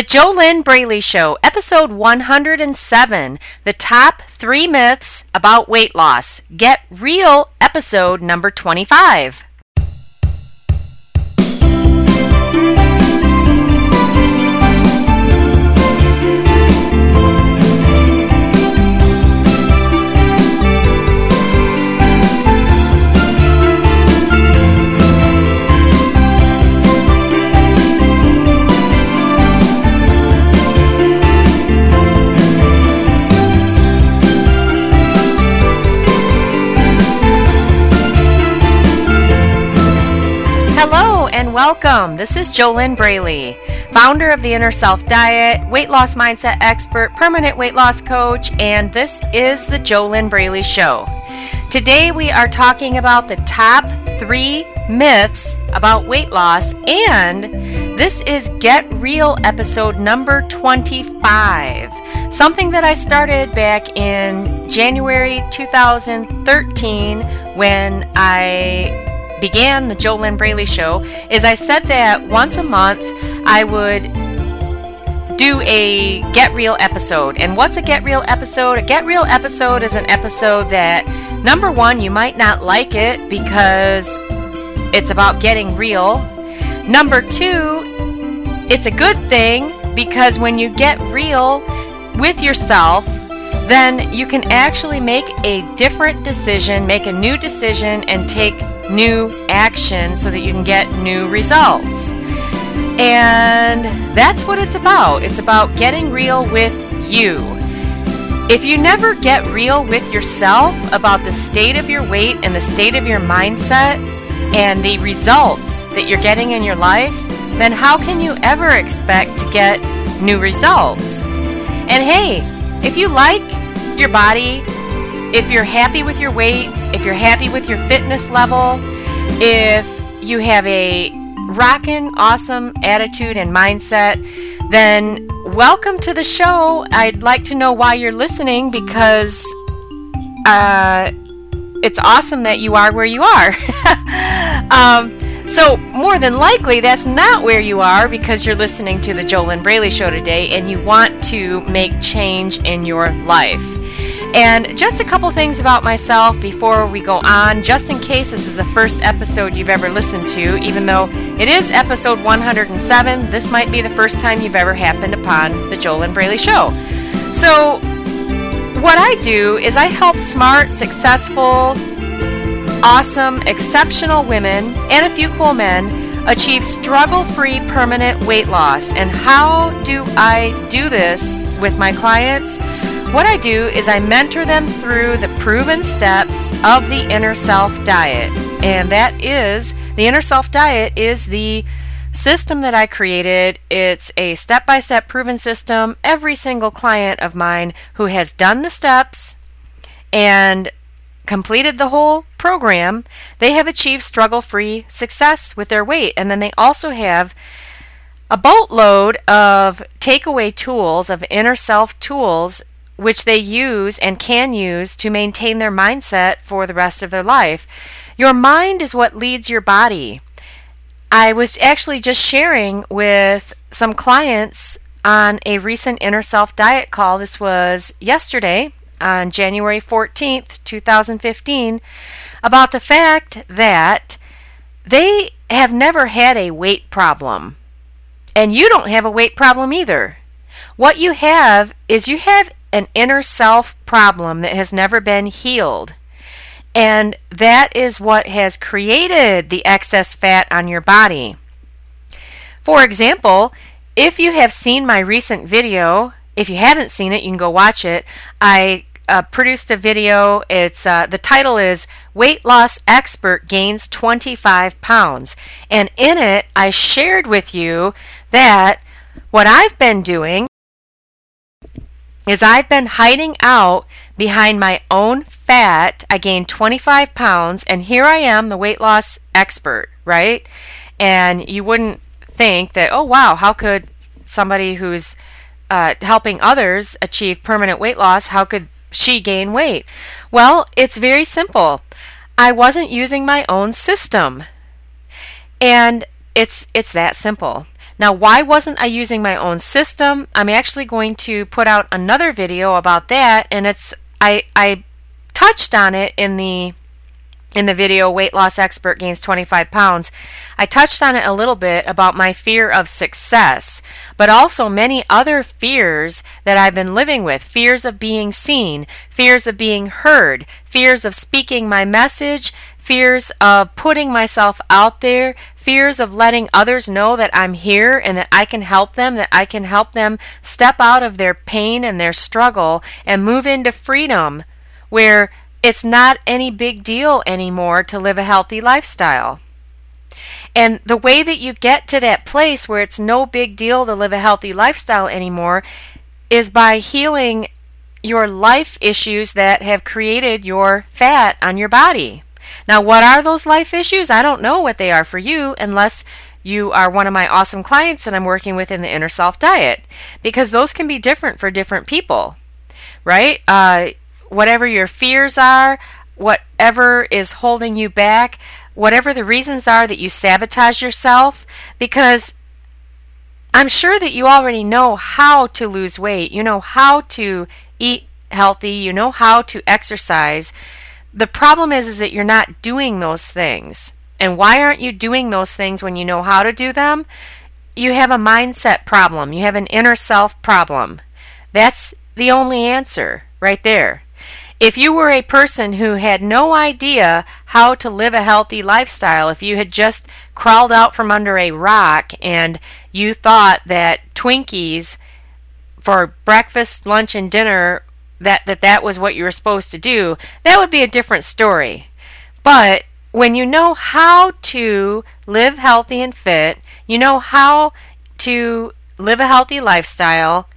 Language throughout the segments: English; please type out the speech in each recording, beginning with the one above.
The JoLynn Braley Show, episode 107 The Top Three Myths About Weight Loss. Get Real, episode number 25. Welcome. This is JoLynn Braley, founder of the Inner Self Diet, weight loss mindset expert, permanent weight loss coach, and this is the JoLynn Braley Show. Today we are talking about the top three myths about weight loss, and this is Get Real episode number 25. Something that I started back in January 2013 when I began the JoLynn Braley show is I said that once a month I would do a Get Real episode. And what's a Get Real episode? A Get Real episode is an episode that, number one, you might not like it because it's about getting real. Number two, it's a good thing because when you get real with yourself, then you can actually make a different decision, make a new decision, and take new action so that you can get new results. And that's what it's about. It's about getting real with you. If you never get real with yourself about the state of your weight and the state of your mindset and the results that you're getting in your life, then how can you ever expect to get new results? And hey, if you like your body, if you're happy with your weight, if you're happy with your fitness level, if you have a rockin' awesome attitude and mindset, then welcome to the show. I'd like to know why you're listening because uh, it's awesome that you are where you are. um, so, more than likely, that's not where you are because you're listening to the JoLynn Braley Show today and you want to make change in your life. And just a couple things about myself before we go on, just in case this is the first episode you've ever listened to, even though it is episode 107, this might be the first time you've ever happened upon the JoLynn Braley Show. So, what I do is I help smart, successful, awesome, exceptional women and a few cool men achieve struggle free permanent weight loss. And how do I do this with my clients? What I do is I mentor them through the proven steps of the inner self diet. And that is the inner self diet is the system that I created. It's a step by step proven system. Every single client of mine who has done the steps and completed the whole program, they have achieved struggle free success with their weight. And then they also have a boatload of takeaway tools, of inner self tools which they use and can use to maintain their mindset for the rest of their life. Your mind is what leads your body. I was actually just sharing with some clients on a recent inner self diet call. This was yesterday on January 14th, 2015, about the fact that they have never had a weight problem. And you don't have a weight problem either. What you have is you have an inner self problem that has never been healed. And that is what has created the excess fat on your body. For example, if you have seen my recent video, if you haven't seen it, you can go watch it. I uh, produced a video. It's uh, the title is "Weight Loss Expert Gains 25 Pounds," and in it, I shared with you that what I've been doing is I've been hiding out behind my own fat. I gained 25 pounds, and here I am, the weight loss expert, right? And you wouldn't think that, oh, wow, how could somebody who's uh, helping others achieve permanent weight loss, how could she gain weight? Well, it's very simple. I wasn't using my own system. And it's it's that simple. Now, why wasn't I using my own system? I'm actually going to put out another video about that, and it's I I touched on it in the in the video weight loss expert gains 25 pounds i touched on it a little bit about my fear of success but also many other fears that i've been living with fears of being seen fears of being heard fears of speaking my message fears of putting myself out there fears of letting others know that i'm here and that i can help them that i can help them step out of their pain and their struggle and move into freedom where it's not any big deal anymore to live a healthy lifestyle. And the way that you get to that place where it's no big deal to live a healthy lifestyle anymore is by healing your life issues that have created your fat on your body. Now, what are those life issues? I don't know what they are for you unless you are one of my awesome clients that I'm working with in the Inner Self Diet, because those can be different for different people, right? Uh, whatever your fears are, whatever is holding you back, whatever the reasons are that you sabotage yourself, because I'm sure that you already know how to lose weight. You know how to eat healthy. You know how to exercise. The problem is, is that you're not doing those things. And why aren't you doing those things when you know how to do them? You have a mindset problem. You have an inner self problem. That's the only answer right there. If you were a person who had no idea how to live a healthy lifestyle, if you had just crawled out from under a rock and you thought that Twinkies for breakfast, lunch, and dinner that that, that was what you were supposed to do, that would be a different story. But when you know how to live healthy and fit, you know how to live a healthy lifestyle,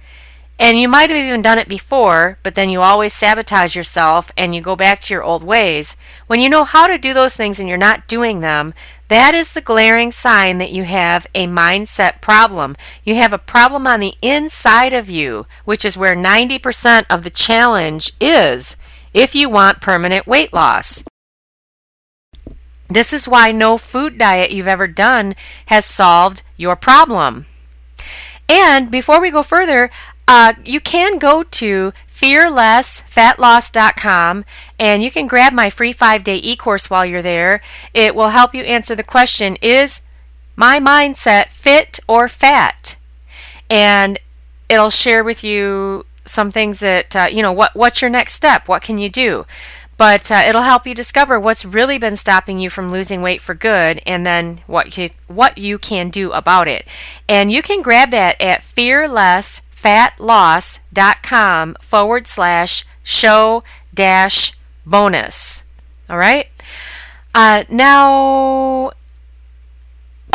and you might have even done it before, but then you always sabotage yourself and you go back to your old ways. When you know how to do those things and you're not doing them, that is the glaring sign that you have a mindset problem. You have a problem on the inside of you, which is where 90% of the challenge is if you want permanent weight loss. This is why no food diet you've ever done has solved your problem. And before we go further, uh, you can go to fearlessfatloss.com and you can grab my free five day e course while you're there. It will help you answer the question Is my mindset fit or fat? And it'll share with you some things that, uh, you know, what, what's your next step? What can you do? but uh, it'll help you discover what's really been stopping you from losing weight for good and then what you, what you can do about it. And you can grab that at fearlessfatloss.com forward slash show dash bonus. All right. Uh, now,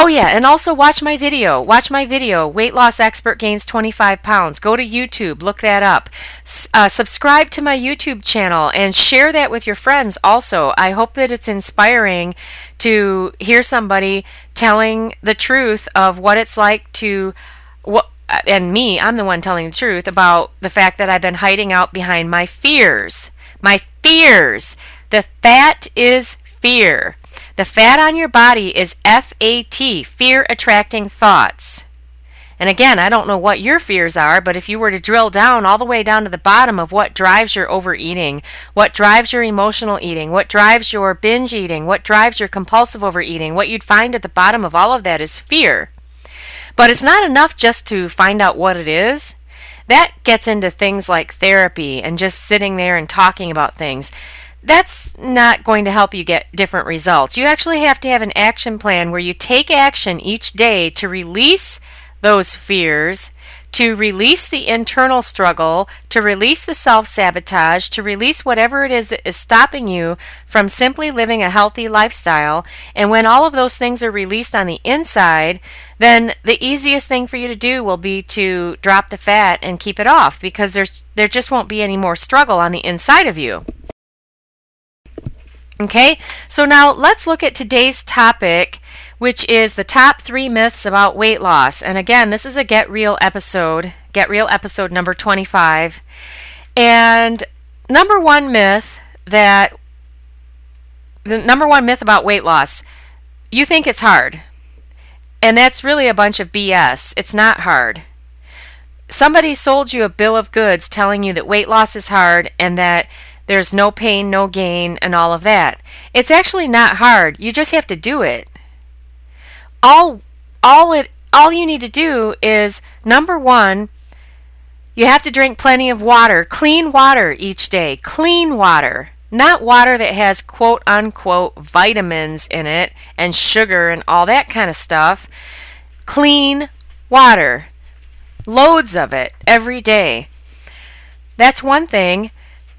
Oh, yeah, and also watch my video. Watch my video. Weight loss expert gains 25 pounds. Go to YouTube, look that up. Uh, subscribe to my YouTube channel and share that with your friends also. I hope that it's inspiring to hear somebody telling the truth of what it's like to what Uh, and me, I'm the one telling the truth about the fact that I've been hiding out behind my fears. My fears. The fat is fear. The fat on your body is FAT, fear attracting thoughts. And again, I don't know what your fears are, but if you were to drill down all the way down to the bottom of what drives your overeating, what drives your emotional eating, what drives your binge eating, what drives your compulsive overeating, what you'd find at the bottom of all of that is fear. But it's not enough just to find out what it is. That gets into things like therapy and just sitting there and talking about things that's not going to help you get different results. You actually have to have an action plan where you take action each day to release those fears, to release the internal struggle, to release the self sabotage, to release whatever it is that is stopping you from simply living a healthy lifestyle. And when all of those things are released on the inside, then the easiest thing for you to do will be to drop the fat and keep it off because there's there just won't be any more struggle on the inside of you. Okay, so now let's look at today's topic, which is the top three myths about weight loss. And again, this is a Get Real episode, Get Real episode number 25. And number one myth that, the number one myth about weight loss, you think it's hard. And that's really a bunch of BS. It's not hard. Somebody sold you a bill of goods telling you that weight loss is hard and that there's no pain, no gain, and all of that. It's actually not hard. You just have to do it. All all it all you need to do is number 1, you have to drink plenty of water, clean water each day, clean water. Not water that has quote unquote vitamins in it and sugar and all that kind of stuff. Clean water. Loads of it every day. That's one thing.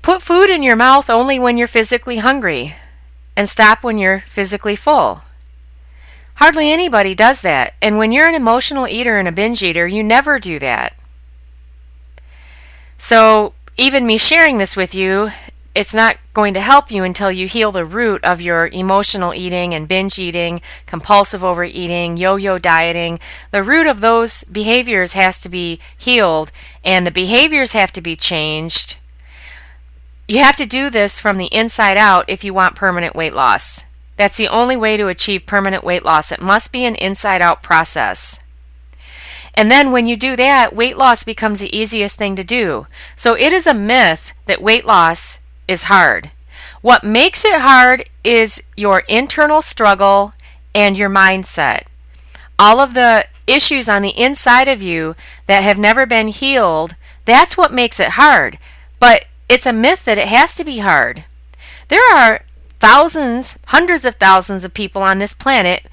Put food in your mouth only when you're physically hungry and stop when you're physically full. Hardly anybody does that, and when you're an emotional eater and a binge eater, you never do that. So, even me sharing this with you, it's not going to help you until you heal the root of your emotional eating and binge eating, compulsive overeating, yo yo dieting. The root of those behaviors has to be healed, and the behaviors have to be changed you have to do this from the inside out if you want permanent weight loss. That's the only way to achieve permanent weight loss. It must be an inside out process. And then when you do that, weight loss becomes the easiest thing to do. So it is a myth that weight loss is hard. What makes it hard is your internal struggle and your mindset. All of the issues on the inside of you that have never been healed, that's what makes it hard. But it's a myth that it has to be hard. There are thousands, hundreds of thousands of people on this planet.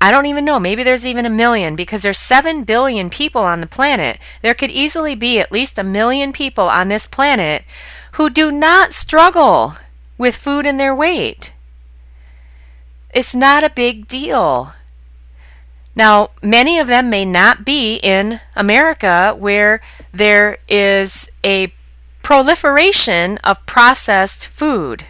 I don't even know. Maybe there's even a million because there's 7 billion people on the planet. There could easily be at least a million people on this planet who do not struggle with food and their weight. It's not a big deal. Now, many of them may not be in America where there is a proliferation of processed food.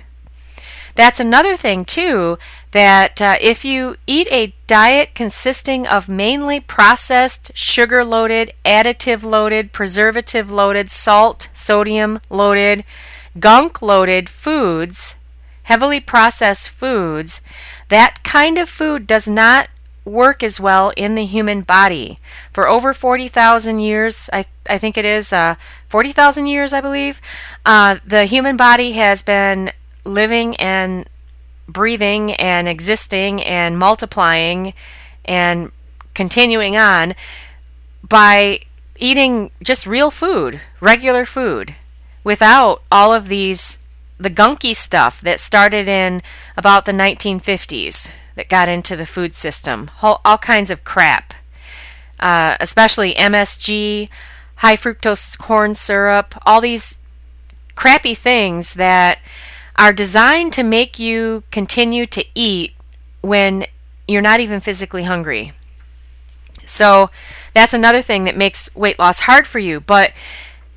That's another thing, too, that uh, if you eat a diet consisting of mainly processed, sugar loaded, additive loaded, preservative loaded, salt, sodium loaded, gunk loaded foods, heavily processed foods, that kind of food does not work as well in the human body. For over 40,000 years, I, I think it is uh, 40,000 years, I believe, uh, the human body has been living and breathing and existing and multiplying and continuing on by eating just real food, regular food, without all of these the gunky stuff that started in about the 1950s that got into the food system. All, all kinds of crap, uh, especially MSG, high fructose corn syrup, all these crappy things that are designed to make you continue to eat when you're not even physically hungry. So that's another thing that makes weight loss hard for you. But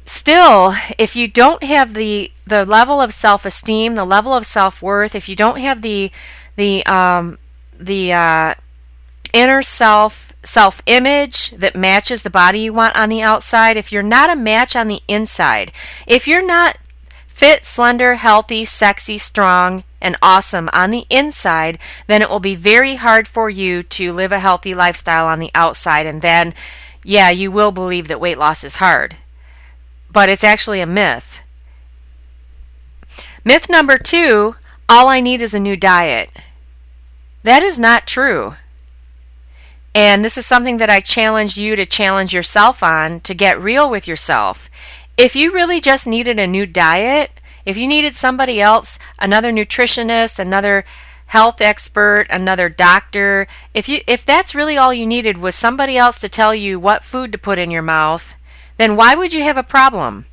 still, if you don't have the the level of self-esteem, the level of self-worth, if you don't have the the um, the uh, inner self self image that matches the body you want on the outside, if you're not a match on the inside, if you're not fit, slender, healthy, sexy, strong, and awesome on the inside, then it will be very hard for you to live a healthy lifestyle on the outside. And then, yeah, you will believe that weight loss is hard. But it's actually a myth. Myth number two all I need is a new diet. That is not true. And this is something that I challenge you to challenge yourself on to get real with yourself. If you really just needed a new diet, if you needed somebody else, another nutritionist, another health expert, another doctor, if you if that's really all you needed was somebody else to tell you what food to put in your mouth, then why would you have a problem?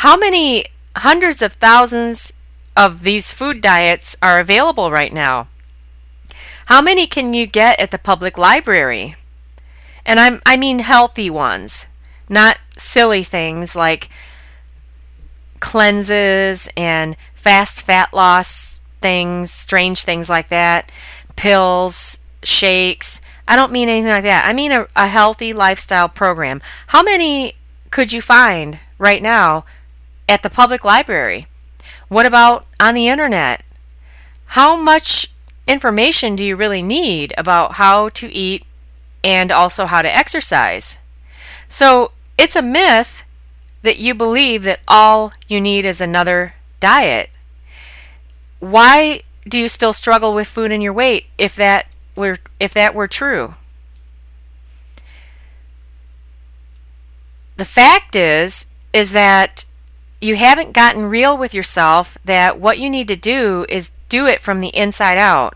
How many hundreds of thousands of these food diets are available right now? How many can you get at the public library? And I'm, I mean healthy ones, not silly things like cleanses and fast fat loss things, strange things like that, pills, shakes. I don't mean anything like that. I mean a, a healthy lifestyle program. How many could you find right now at the public library? What about on the internet? How much information do you really need about how to eat and also how to exercise. So it's a myth that you believe that all you need is another diet. Why do you still struggle with food and your weight if that were if that were true? The fact is is that you haven't gotten real with yourself that what you need to do is do it from the inside out.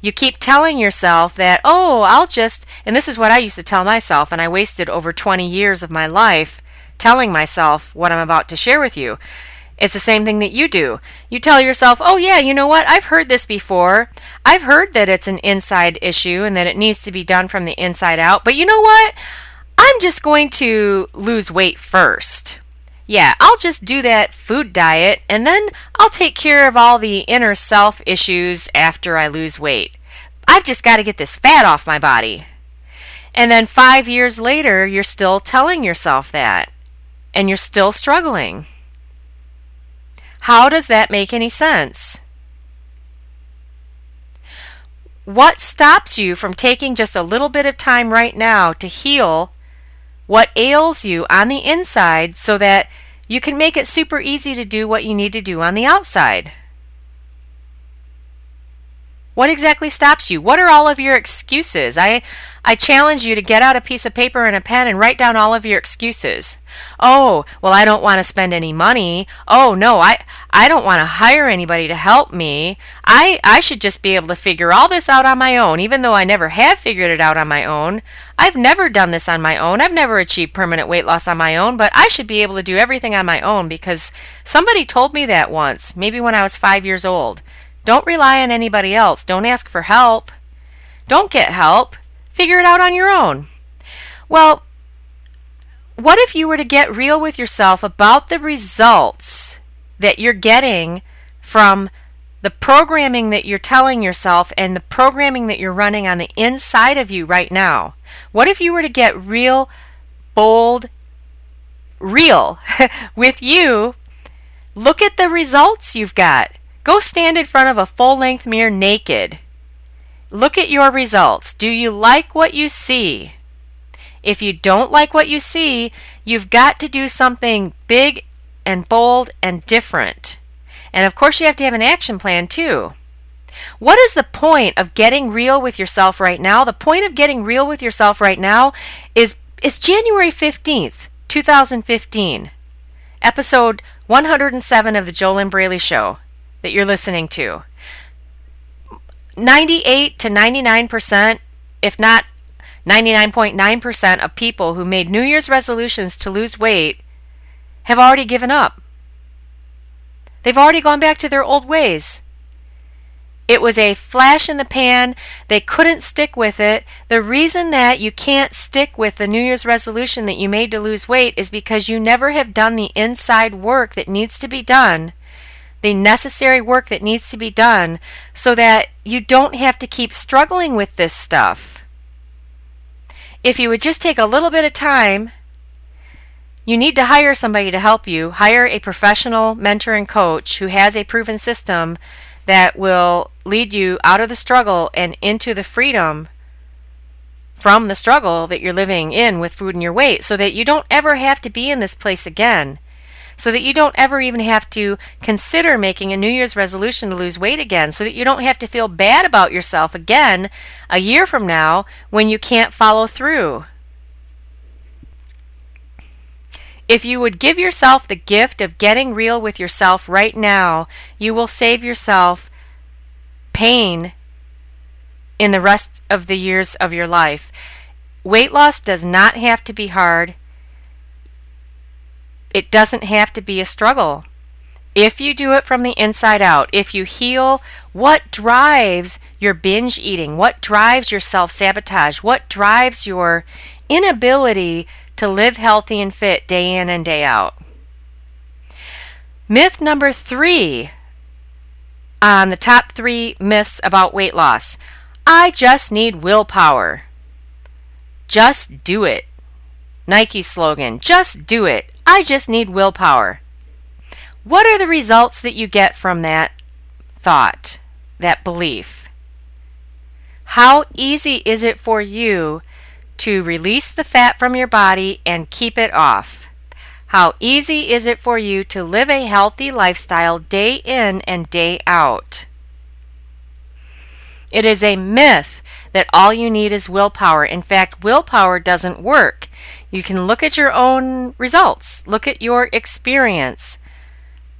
You keep telling yourself that, oh, I'll just, and this is what I used to tell myself, and I wasted over 20 years of my life telling myself what I'm about to share with you. It's the same thing that you do. You tell yourself, oh, yeah, you know what? I've heard this before. I've heard that it's an inside issue and that it needs to be done from the inside out. But you know what? I'm just going to lose weight first. Yeah, I'll just do that food diet and then I'll take care of all the inner self issues after I lose weight. I've just got to get this fat off my body. And then five years later, you're still telling yourself that and you're still struggling. How does that make any sense? What stops you from taking just a little bit of time right now to heal what ails you on the inside so that you can make it super easy to do what you need to do on the outside. What exactly stops you? What are all of your excuses? I I challenge you to get out a piece of paper and a pen and write down all of your excuses. Oh, well I don't want to spend any money. Oh no, I I don't want to hire anybody to help me. I I should just be able to figure all this out on my own even though I never have figured it out on my own. I've never done this on my own. I've never achieved permanent weight loss on my own, but I should be able to do everything on my own because somebody told me that once, maybe when I was 5 years old. Don't rely on anybody else. Don't ask for help. Don't get help. Figure it out on your own. Well, what if you were to get real with yourself about the results that you're getting from the programming that you're telling yourself and the programming that you're running on the inside of you right now? What if you were to get real, bold, real with you? Look at the results you've got. Go stand in front of a full length mirror naked. Look at your results. Do you like what you see? If you don't like what you see, you've got to do something big and bold and different. And of course, you have to have an action plan too. What is the point of getting real with yourself right now? The point of getting real with yourself right now is, is January 15th, 2015, episode 107 of The Jolynn Braley Show that you're listening to. 98 to 99%, if not 99.9% of people who made New Year's resolutions to lose weight have already given up. They've already gone back to their old ways. It was a flash in the pan. They couldn't stick with it. The reason that you can't stick with the New Year's resolution that you made to lose weight is because you never have done the inside work that needs to be done the necessary work that needs to be done so that you don't have to keep struggling with this stuff. If you would just take a little bit of time, you need to hire somebody to help you. Hire a professional mentor and coach who has a proven system that will lead you out of the struggle and into the freedom from the struggle that you're living in with food and your weight so that you don't ever have to be in this place again so that you don't ever even have to consider making a New Year's resolution to lose weight again, so that you don't have to feel bad about yourself again a year from now when you can't follow through. If you would give yourself the gift of getting real with yourself right now, you will save yourself pain in the rest of the years of your life. Weight loss does not have to be hard. It doesn't have to be a struggle. If you do it from the inside out, if you heal, what drives your binge eating? What drives your self sabotage? What drives your inability to live healthy and fit day in and day out? Myth number three on the top three myths about weight loss I just need willpower. Just do it. Nike slogan, just do it. I just need willpower. What are the results that you get from that thought, that belief? How easy is it for you to release the fat from your body and keep it off. How easy is it for you to live a healthy lifestyle day in and day out? It is a myth that all you need is willpower. In fact, willpower doesn't work. You can look at your own results, look at your experience.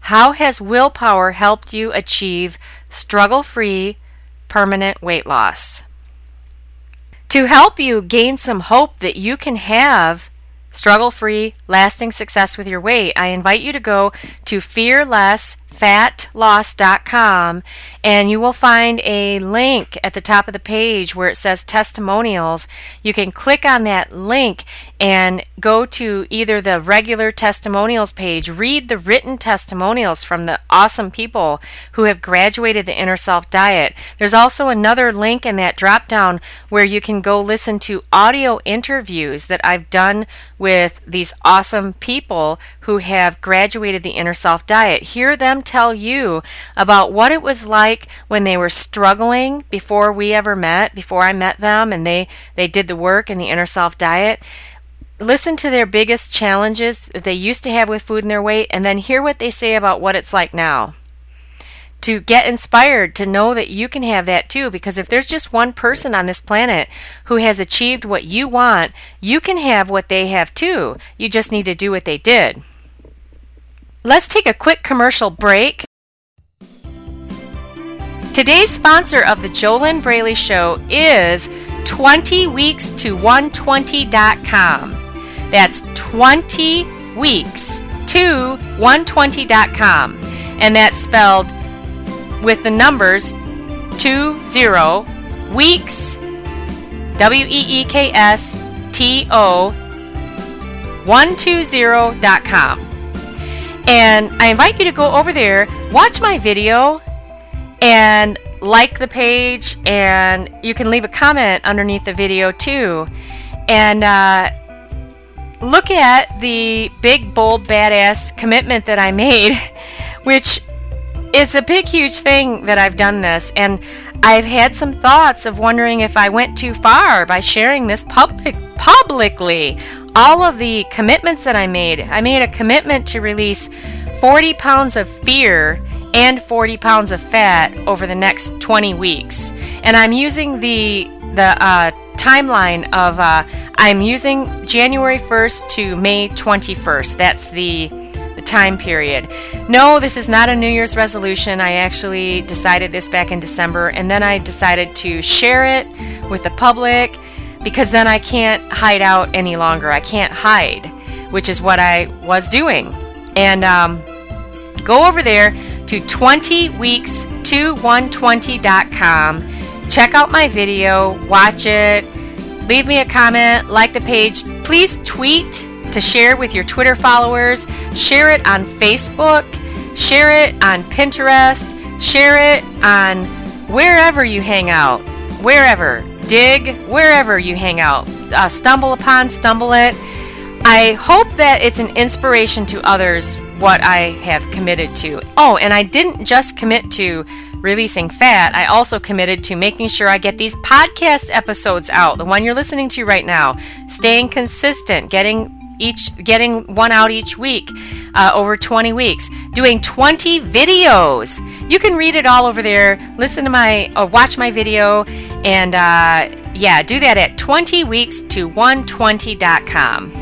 How has willpower helped you achieve struggle free, permanent weight loss? To help you gain some hope that you can have struggle free, lasting success with your weight, I invite you to go to fearless fatloss.com and you will find a link at the top of the page where it says testimonials. You can click on that link and go to either the regular testimonials page, read the written testimonials from the awesome people who have graduated the Inner Self Diet. There's also another link in that drop down where you can go listen to audio interviews that I've done with these awesome people who have graduated the Inner Self Diet. Hear them tell you about what it was like when they were struggling before we ever met, before I met them and they, they did the work in the inner self diet. Listen to their biggest challenges that they used to have with food and their weight, and then hear what they say about what it's like now to get inspired to know that you can have that too. Because if there's just one person on this planet who has achieved what you want, you can have what they have too. You just need to do what they did. Let's take a quick commercial break. Today's sponsor of the JoLynn Braley Show is 20weeks to 120.com. That's 20 weeks to 120.com. And that's spelled with the numbers 20 weeks, W E E K S T O, 120.com. And I invite you to go over there, watch my video, and like the page, and you can leave a comment underneath the video too. And uh, look at the big, bold, badass commitment that I made, which is a big, huge thing that I've done this. And I've had some thoughts of wondering if I went too far by sharing this public publicly all of the commitments that I made. I made a commitment to release 40 pounds of fear and 40 pounds of fat over the next 20 weeks. And I'm using the the uh, timeline of uh, I'm using January 1st to May 21st. That's the the time period. No, this is not a New Year's resolution. I actually decided this back in December, and then I decided to share it with the public because then I can't hide out any longer. I can't hide, which is what I was doing. And um, go over there to 20weeks to 120.com. Check out my video, watch it, leave me a comment, like the page. Please tweet to share with your Twitter followers, share it on Facebook, share it on Pinterest, share it on wherever you hang out, wherever, Digg, wherever you hang out. Uh, stumble upon, stumble it. I hope that it's an inspiration to others what I have committed to. Oh, and I didn't just commit to releasing fat, I also committed to making sure I get these podcast episodes out, the one you're listening to right now, staying consistent, getting each getting one out each week uh, over 20 weeks doing 20 videos. You can read it all over there. Listen to my or watch my video and uh, yeah do that at 20 weeks to 120.com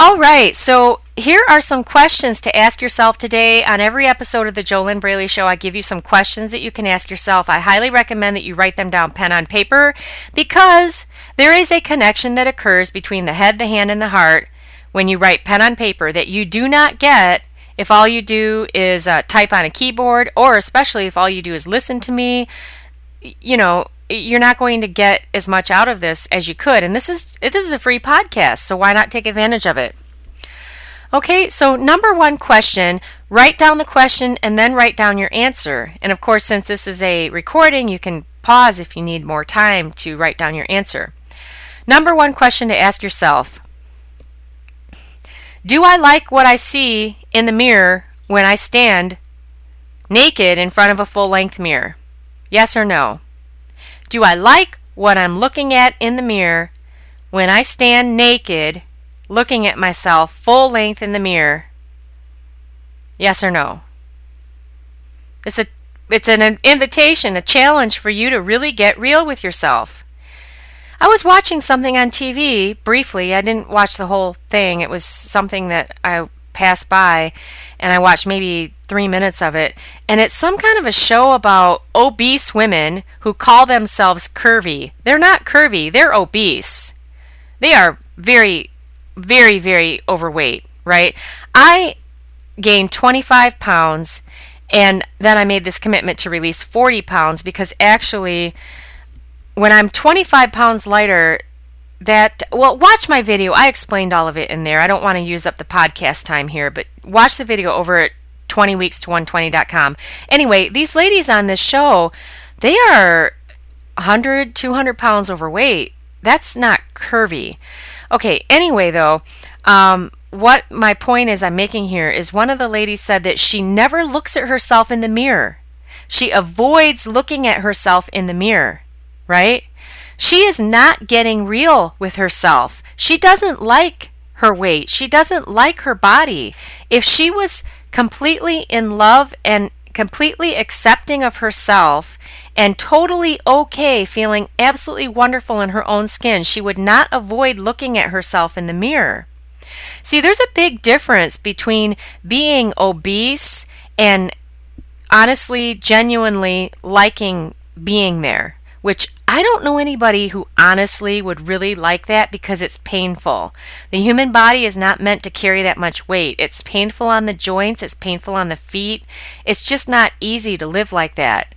all right so here are some questions to ask yourself today. On every episode of the JoLynn Braley Show, I give you some questions that you can ask yourself. I highly recommend that you write them down pen on paper because there is a connection that occurs between the head, the hand, and the heart when you write pen on paper that you do not get if all you do is uh, type on a keyboard, or especially if all you do is listen to me. You know, you're not going to get as much out of this as you could. And this is this is a free podcast, so why not take advantage of it? Okay, so number one question write down the question and then write down your answer. And of course, since this is a recording, you can pause if you need more time to write down your answer. Number one question to ask yourself Do I like what I see in the mirror when I stand naked in front of a full length mirror? Yes or no? Do I like what I'm looking at in the mirror when I stand naked looking at myself full length in the mirror? Yes or no? It's a it's an invitation, a challenge for you to really get real with yourself. I was watching something on TV briefly. I didn't watch the whole thing. It was something that I passed by and I watched maybe three minutes of it. And it's some kind of a show about obese women who call themselves curvy. They're not curvy, they're obese. They are very, very, very overweight, right? I gained 25 pounds and then I made this commitment to release 40 pounds because actually, when I'm 25 pounds lighter, that, well, watch my video. I explained all of it in there. I don't want to use up the podcast time here, but watch the video over at 20weeks to 120.com. Anyway, these ladies on this show, they are 100, 200 pounds overweight. That's not curvy. Okay, anyway, though, um, what my point is I'm making here is one of the ladies said that she never looks at herself in the mirror. She avoids looking at herself in the mirror, right? She is not getting real with herself. She doesn't like her weight. She doesn't like her body. If she was completely in love and completely accepting of herself and totally okay, feeling absolutely wonderful in her own skin, she would not avoid looking at herself in the mirror. See, there's a big difference between being obese and honestly, genuinely liking being there, which I don't know anybody who honestly would really like that because it's painful. The human body is not meant to carry that much weight. It's painful on the joints, it's painful on the feet. It's just not easy to live like that.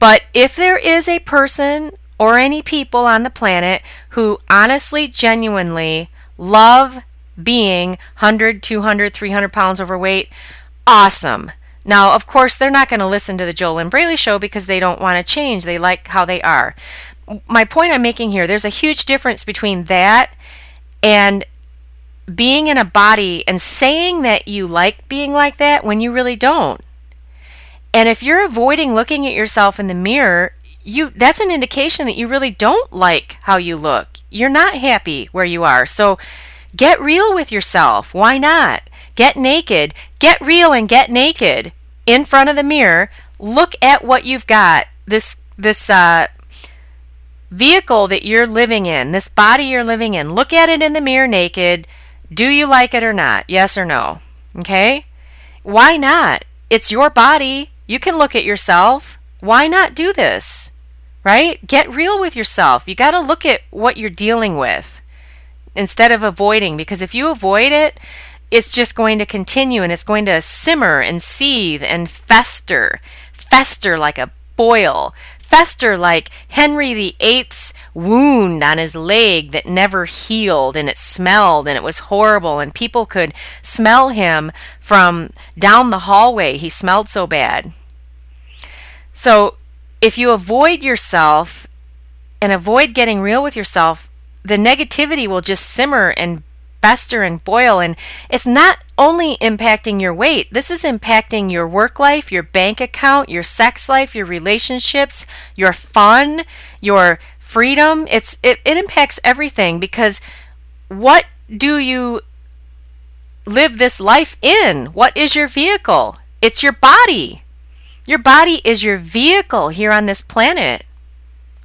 But if there is a person or any people on the planet who honestly, genuinely love being 100, 200, 300 pounds overweight, awesome. Now, of course, they're not going to listen to the JoLynn Braley show because they don't want to change. They like how they are. My point I'm making here there's a huge difference between that and being in a body and saying that you like being like that when you really don't. And if you're avoiding looking at yourself in the mirror, you that's an indication that you really don't like how you look. You're not happy where you are. So Get real with yourself. Why not? Get naked. Get real and get naked in front of the mirror. Look at what you've got. This this uh, vehicle that you're living in, this body you're living in. Look at it in the mirror naked. Do you like it or not? Yes or no? Okay? Why not? It's your body. You can look at yourself. Why not do this? Right? Get real with yourself. You got to look at what you're dealing with instead of avoiding because if you avoid it it's just going to continue and it's going to simmer and seethe and fester fester like a boil fester like henry viii's wound on his leg that never healed and it smelled and it was horrible and people could smell him from down the hallway he smelled so bad so if you avoid yourself and avoid getting real with yourself the negativity will just simmer and fester and boil and it's not only impacting your weight this is impacting your work life your bank account your sex life your relationships your fun your freedom. It's it, it impacts everything because what do you live this life in? What is your vehicle? It's your body your body is your vehicle here on this planet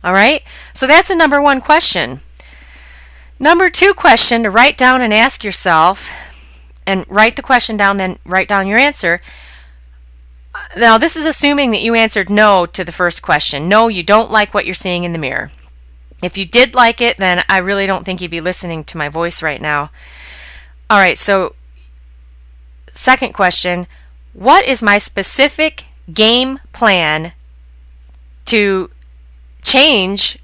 all right so that's a number one question Number two question to write down and ask yourself, and write the question down, then write down your answer. Uh, now, this is assuming that you answered no to the first question. No, you don't like what you're seeing in the mirror. If you did like it, then I really don't think you'd be listening to my voice right now. All right, so second question What is my specific game plan to change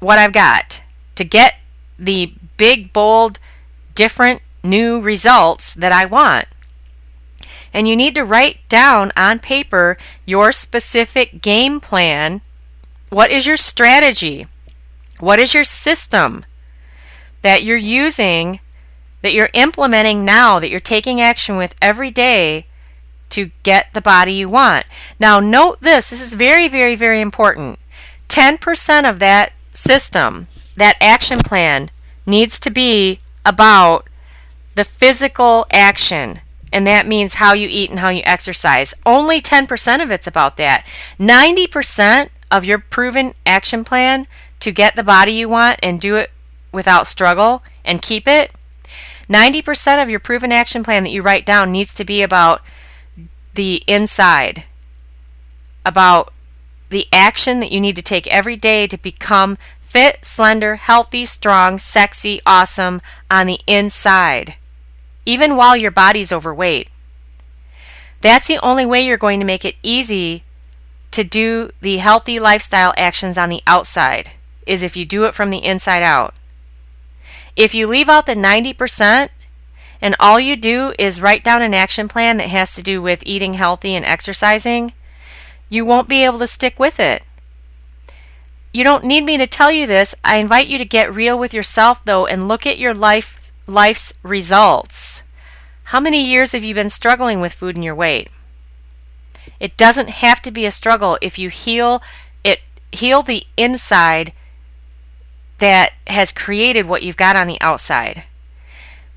what I've got, to get the big, bold, different, new results that I want. And you need to write down on paper your specific game plan. What is your strategy? What is your system that you're using, that you're implementing now, that you're taking action with every day to get the body you want? Now, note this this is very, very, very important. 10% of that system, that action plan, needs to be about the physical action. And that means how you eat and how you exercise. Only 10% of it's about that. 90% of your proven action plan to get the body you want and do it without struggle and keep it 90% of your proven action plan that you write down needs to be about the inside, about the action that you need to take every day to become fit, slender, healthy, strong, sexy, awesome on the inside, even while your body's overweight. That's the only way you're going to make it easy to do the healthy lifestyle actions on the outside, is if you do it from the inside out. If you leave out the 90% and all you do is write down an action plan that has to do with eating healthy and exercising, you won't be able to stick with it. You don't need me to tell you this. I invite you to get real with yourself though and look at your life life's results. How many years have you been struggling with food and your weight? It doesn't have to be a struggle if you heal it heal the inside that has created what you've got on the outside.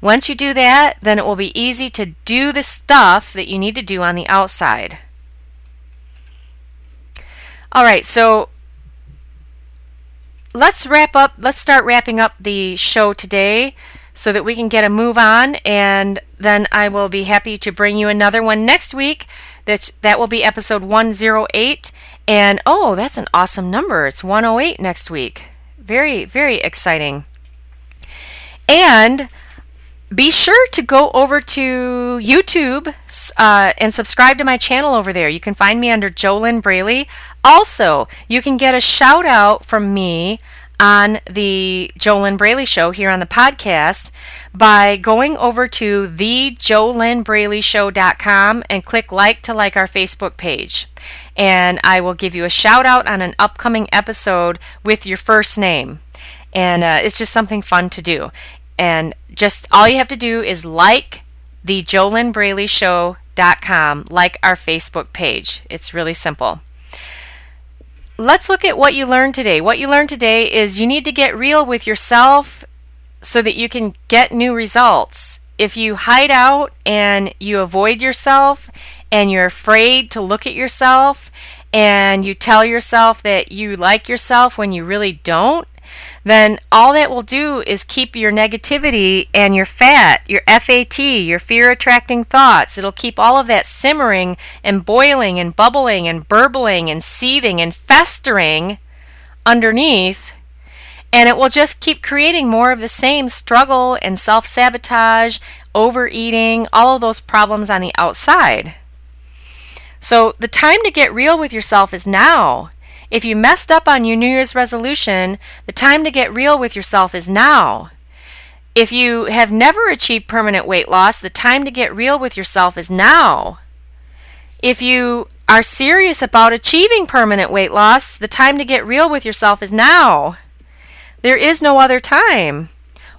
Once you do that, then it will be easy to do the stuff that you need to do on the outside. All right, so let's wrap up, let's start wrapping up the show today so that we can get a move on and then I will be happy to bring you another one next week. That that will be episode 108 and oh, that's an awesome number. It's 108 next week. Very, very exciting. And be sure to go over to YouTube uh, and subscribe to my channel over there. You can find me under JoLynn Braley. Also, you can get a shout out from me on the JoLynn Braley Show here on the podcast by going over to thejolynnbraleyshow.com and click like to like our Facebook page and I will give you a shout out on an upcoming episode with your first name. And uh, it's just something fun to do. And just all you have to do is like the JoLynnBraleyShow.com, like our Facebook page. It's really simple. Let's look at what you learned today. What you learned today is you need to get real with yourself so that you can get new results. If you hide out and you avoid yourself and you're afraid to look at yourself and you tell yourself that you like yourself when you really don't, then all that will do is keep your negativity and your fat, your FAT, your fear attracting thoughts. It'll keep all of that simmering and boiling and bubbling and burbling and seething and festering underneath. And it will just keep creating more of the same struggle and self sabotage, overeating, all of those problems on the outside. So the time to get real with yourself is now. If you messed up on your New Year's resolution, the time to get real with yourself is now. If you have never achieved permanent weight loss, the time to get real with yourself is now. If you are serious about achieving permanent weight loss, the time to get real with yourself is now. There is no other time.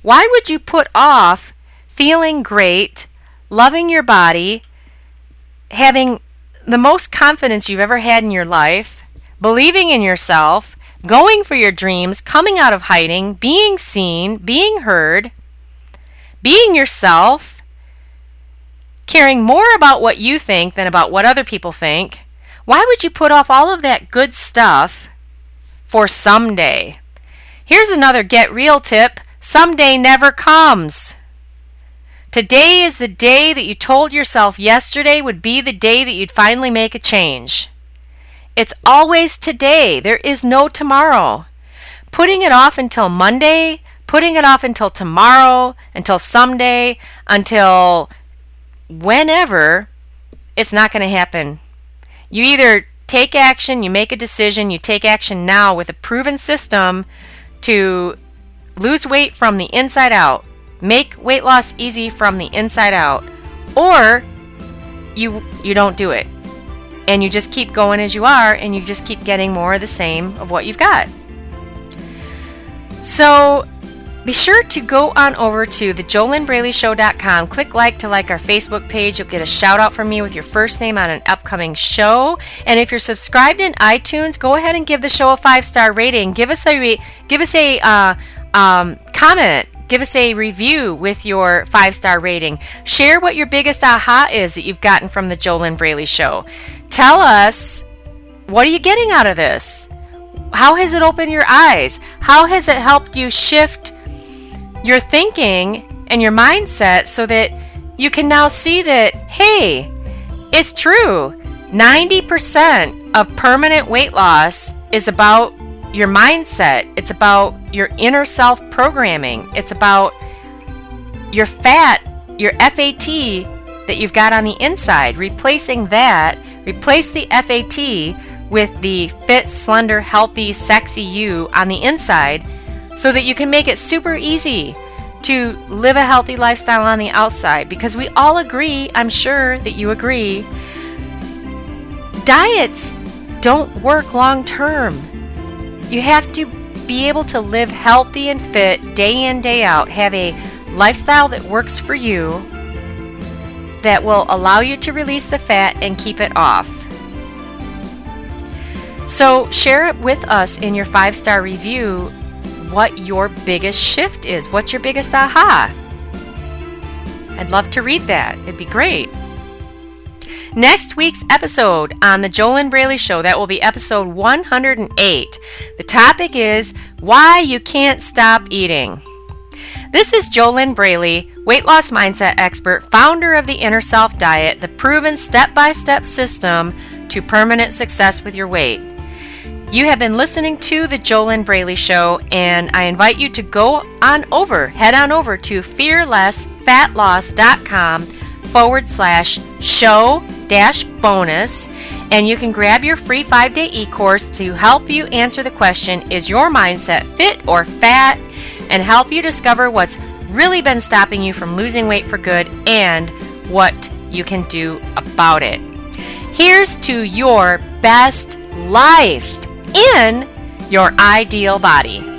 Why would you put off feeling great, loving your body, having the most confidence you've ever had in your life, believing in yourself, going for your dreams, coming out of hiding, being seen, being heard, being yourself, caring more about what you think than about what other people think. Why would you put off all of that good stuff for someday? Here's another get real tip someday never comes. Today is the day that you told yourself yesterday would be the day that you'd finally make a change. It's always today. There is no tomorrow. Putting it off until Monday, putting it off until tomorrow, until someday, until whenever, it's not going to happen. You either take action, you make a decision, you take action now with a proven system to lose weight from the inside out make weight loss easy from the inside out or you you don't do it and you just keep going as you are and you just keep getting more of the same of what you've got so be sure to go on over to the thejolynnbraleyshow.com. Click like to like our Facebook page. You'll get a shout out from me with your first name on an upcoming show. And if you're subscribed in iTunes, go ahead and give the show a five star rating. Give us a re- give us a uh, um, comment. Give us a review with your five star rating. Share what your biggest aha is that you've gotten from the JoLynn Braley Show. Tell us what are you getting out of this? How has it opened your eyes? How has it helped you shift your thinking and your mindset so that you can now see that, hey, it's true. 90% of permanent weight loss is about your mindset, it's about your inner self programming, it's about your fat, your FAT that you've got on the inside. Replacing that, replace the FAT with the fit, slender, healthy, sexy you on the inside so that you can make it super easy to live a healthy lifestyle on the outside because we all agree, I'm sure that you agree, diets don't work long term. You have to be able to live healthy and fit day in, day out, have a lifestyle that works for you that will allow you to release the fat and keep it off. So, share it with us in your five star review what your biggest shift is. What's your biggest aha? I'd love to read that. It'd be great. Next week's episode on the JoLynn Braley Show, that will be episode 108. The topic is why you can't stop eating. This is JoLynn Braley, weight loss mindset expert, founder of the Inner Self Diet, the proven step by step system to permanent success with your weight. You have been listening to The JoLynn Braley Show, and I invite you to go on over, head on over to fearlessfatloss.com forward slash show dash bonus, and you can grab your free five day e course to help you answer the question Is your mindset fit or fat? and help you discover what's really been stopping you from losing weight for good and what you can do about it. Here's to your best life in your ideal body.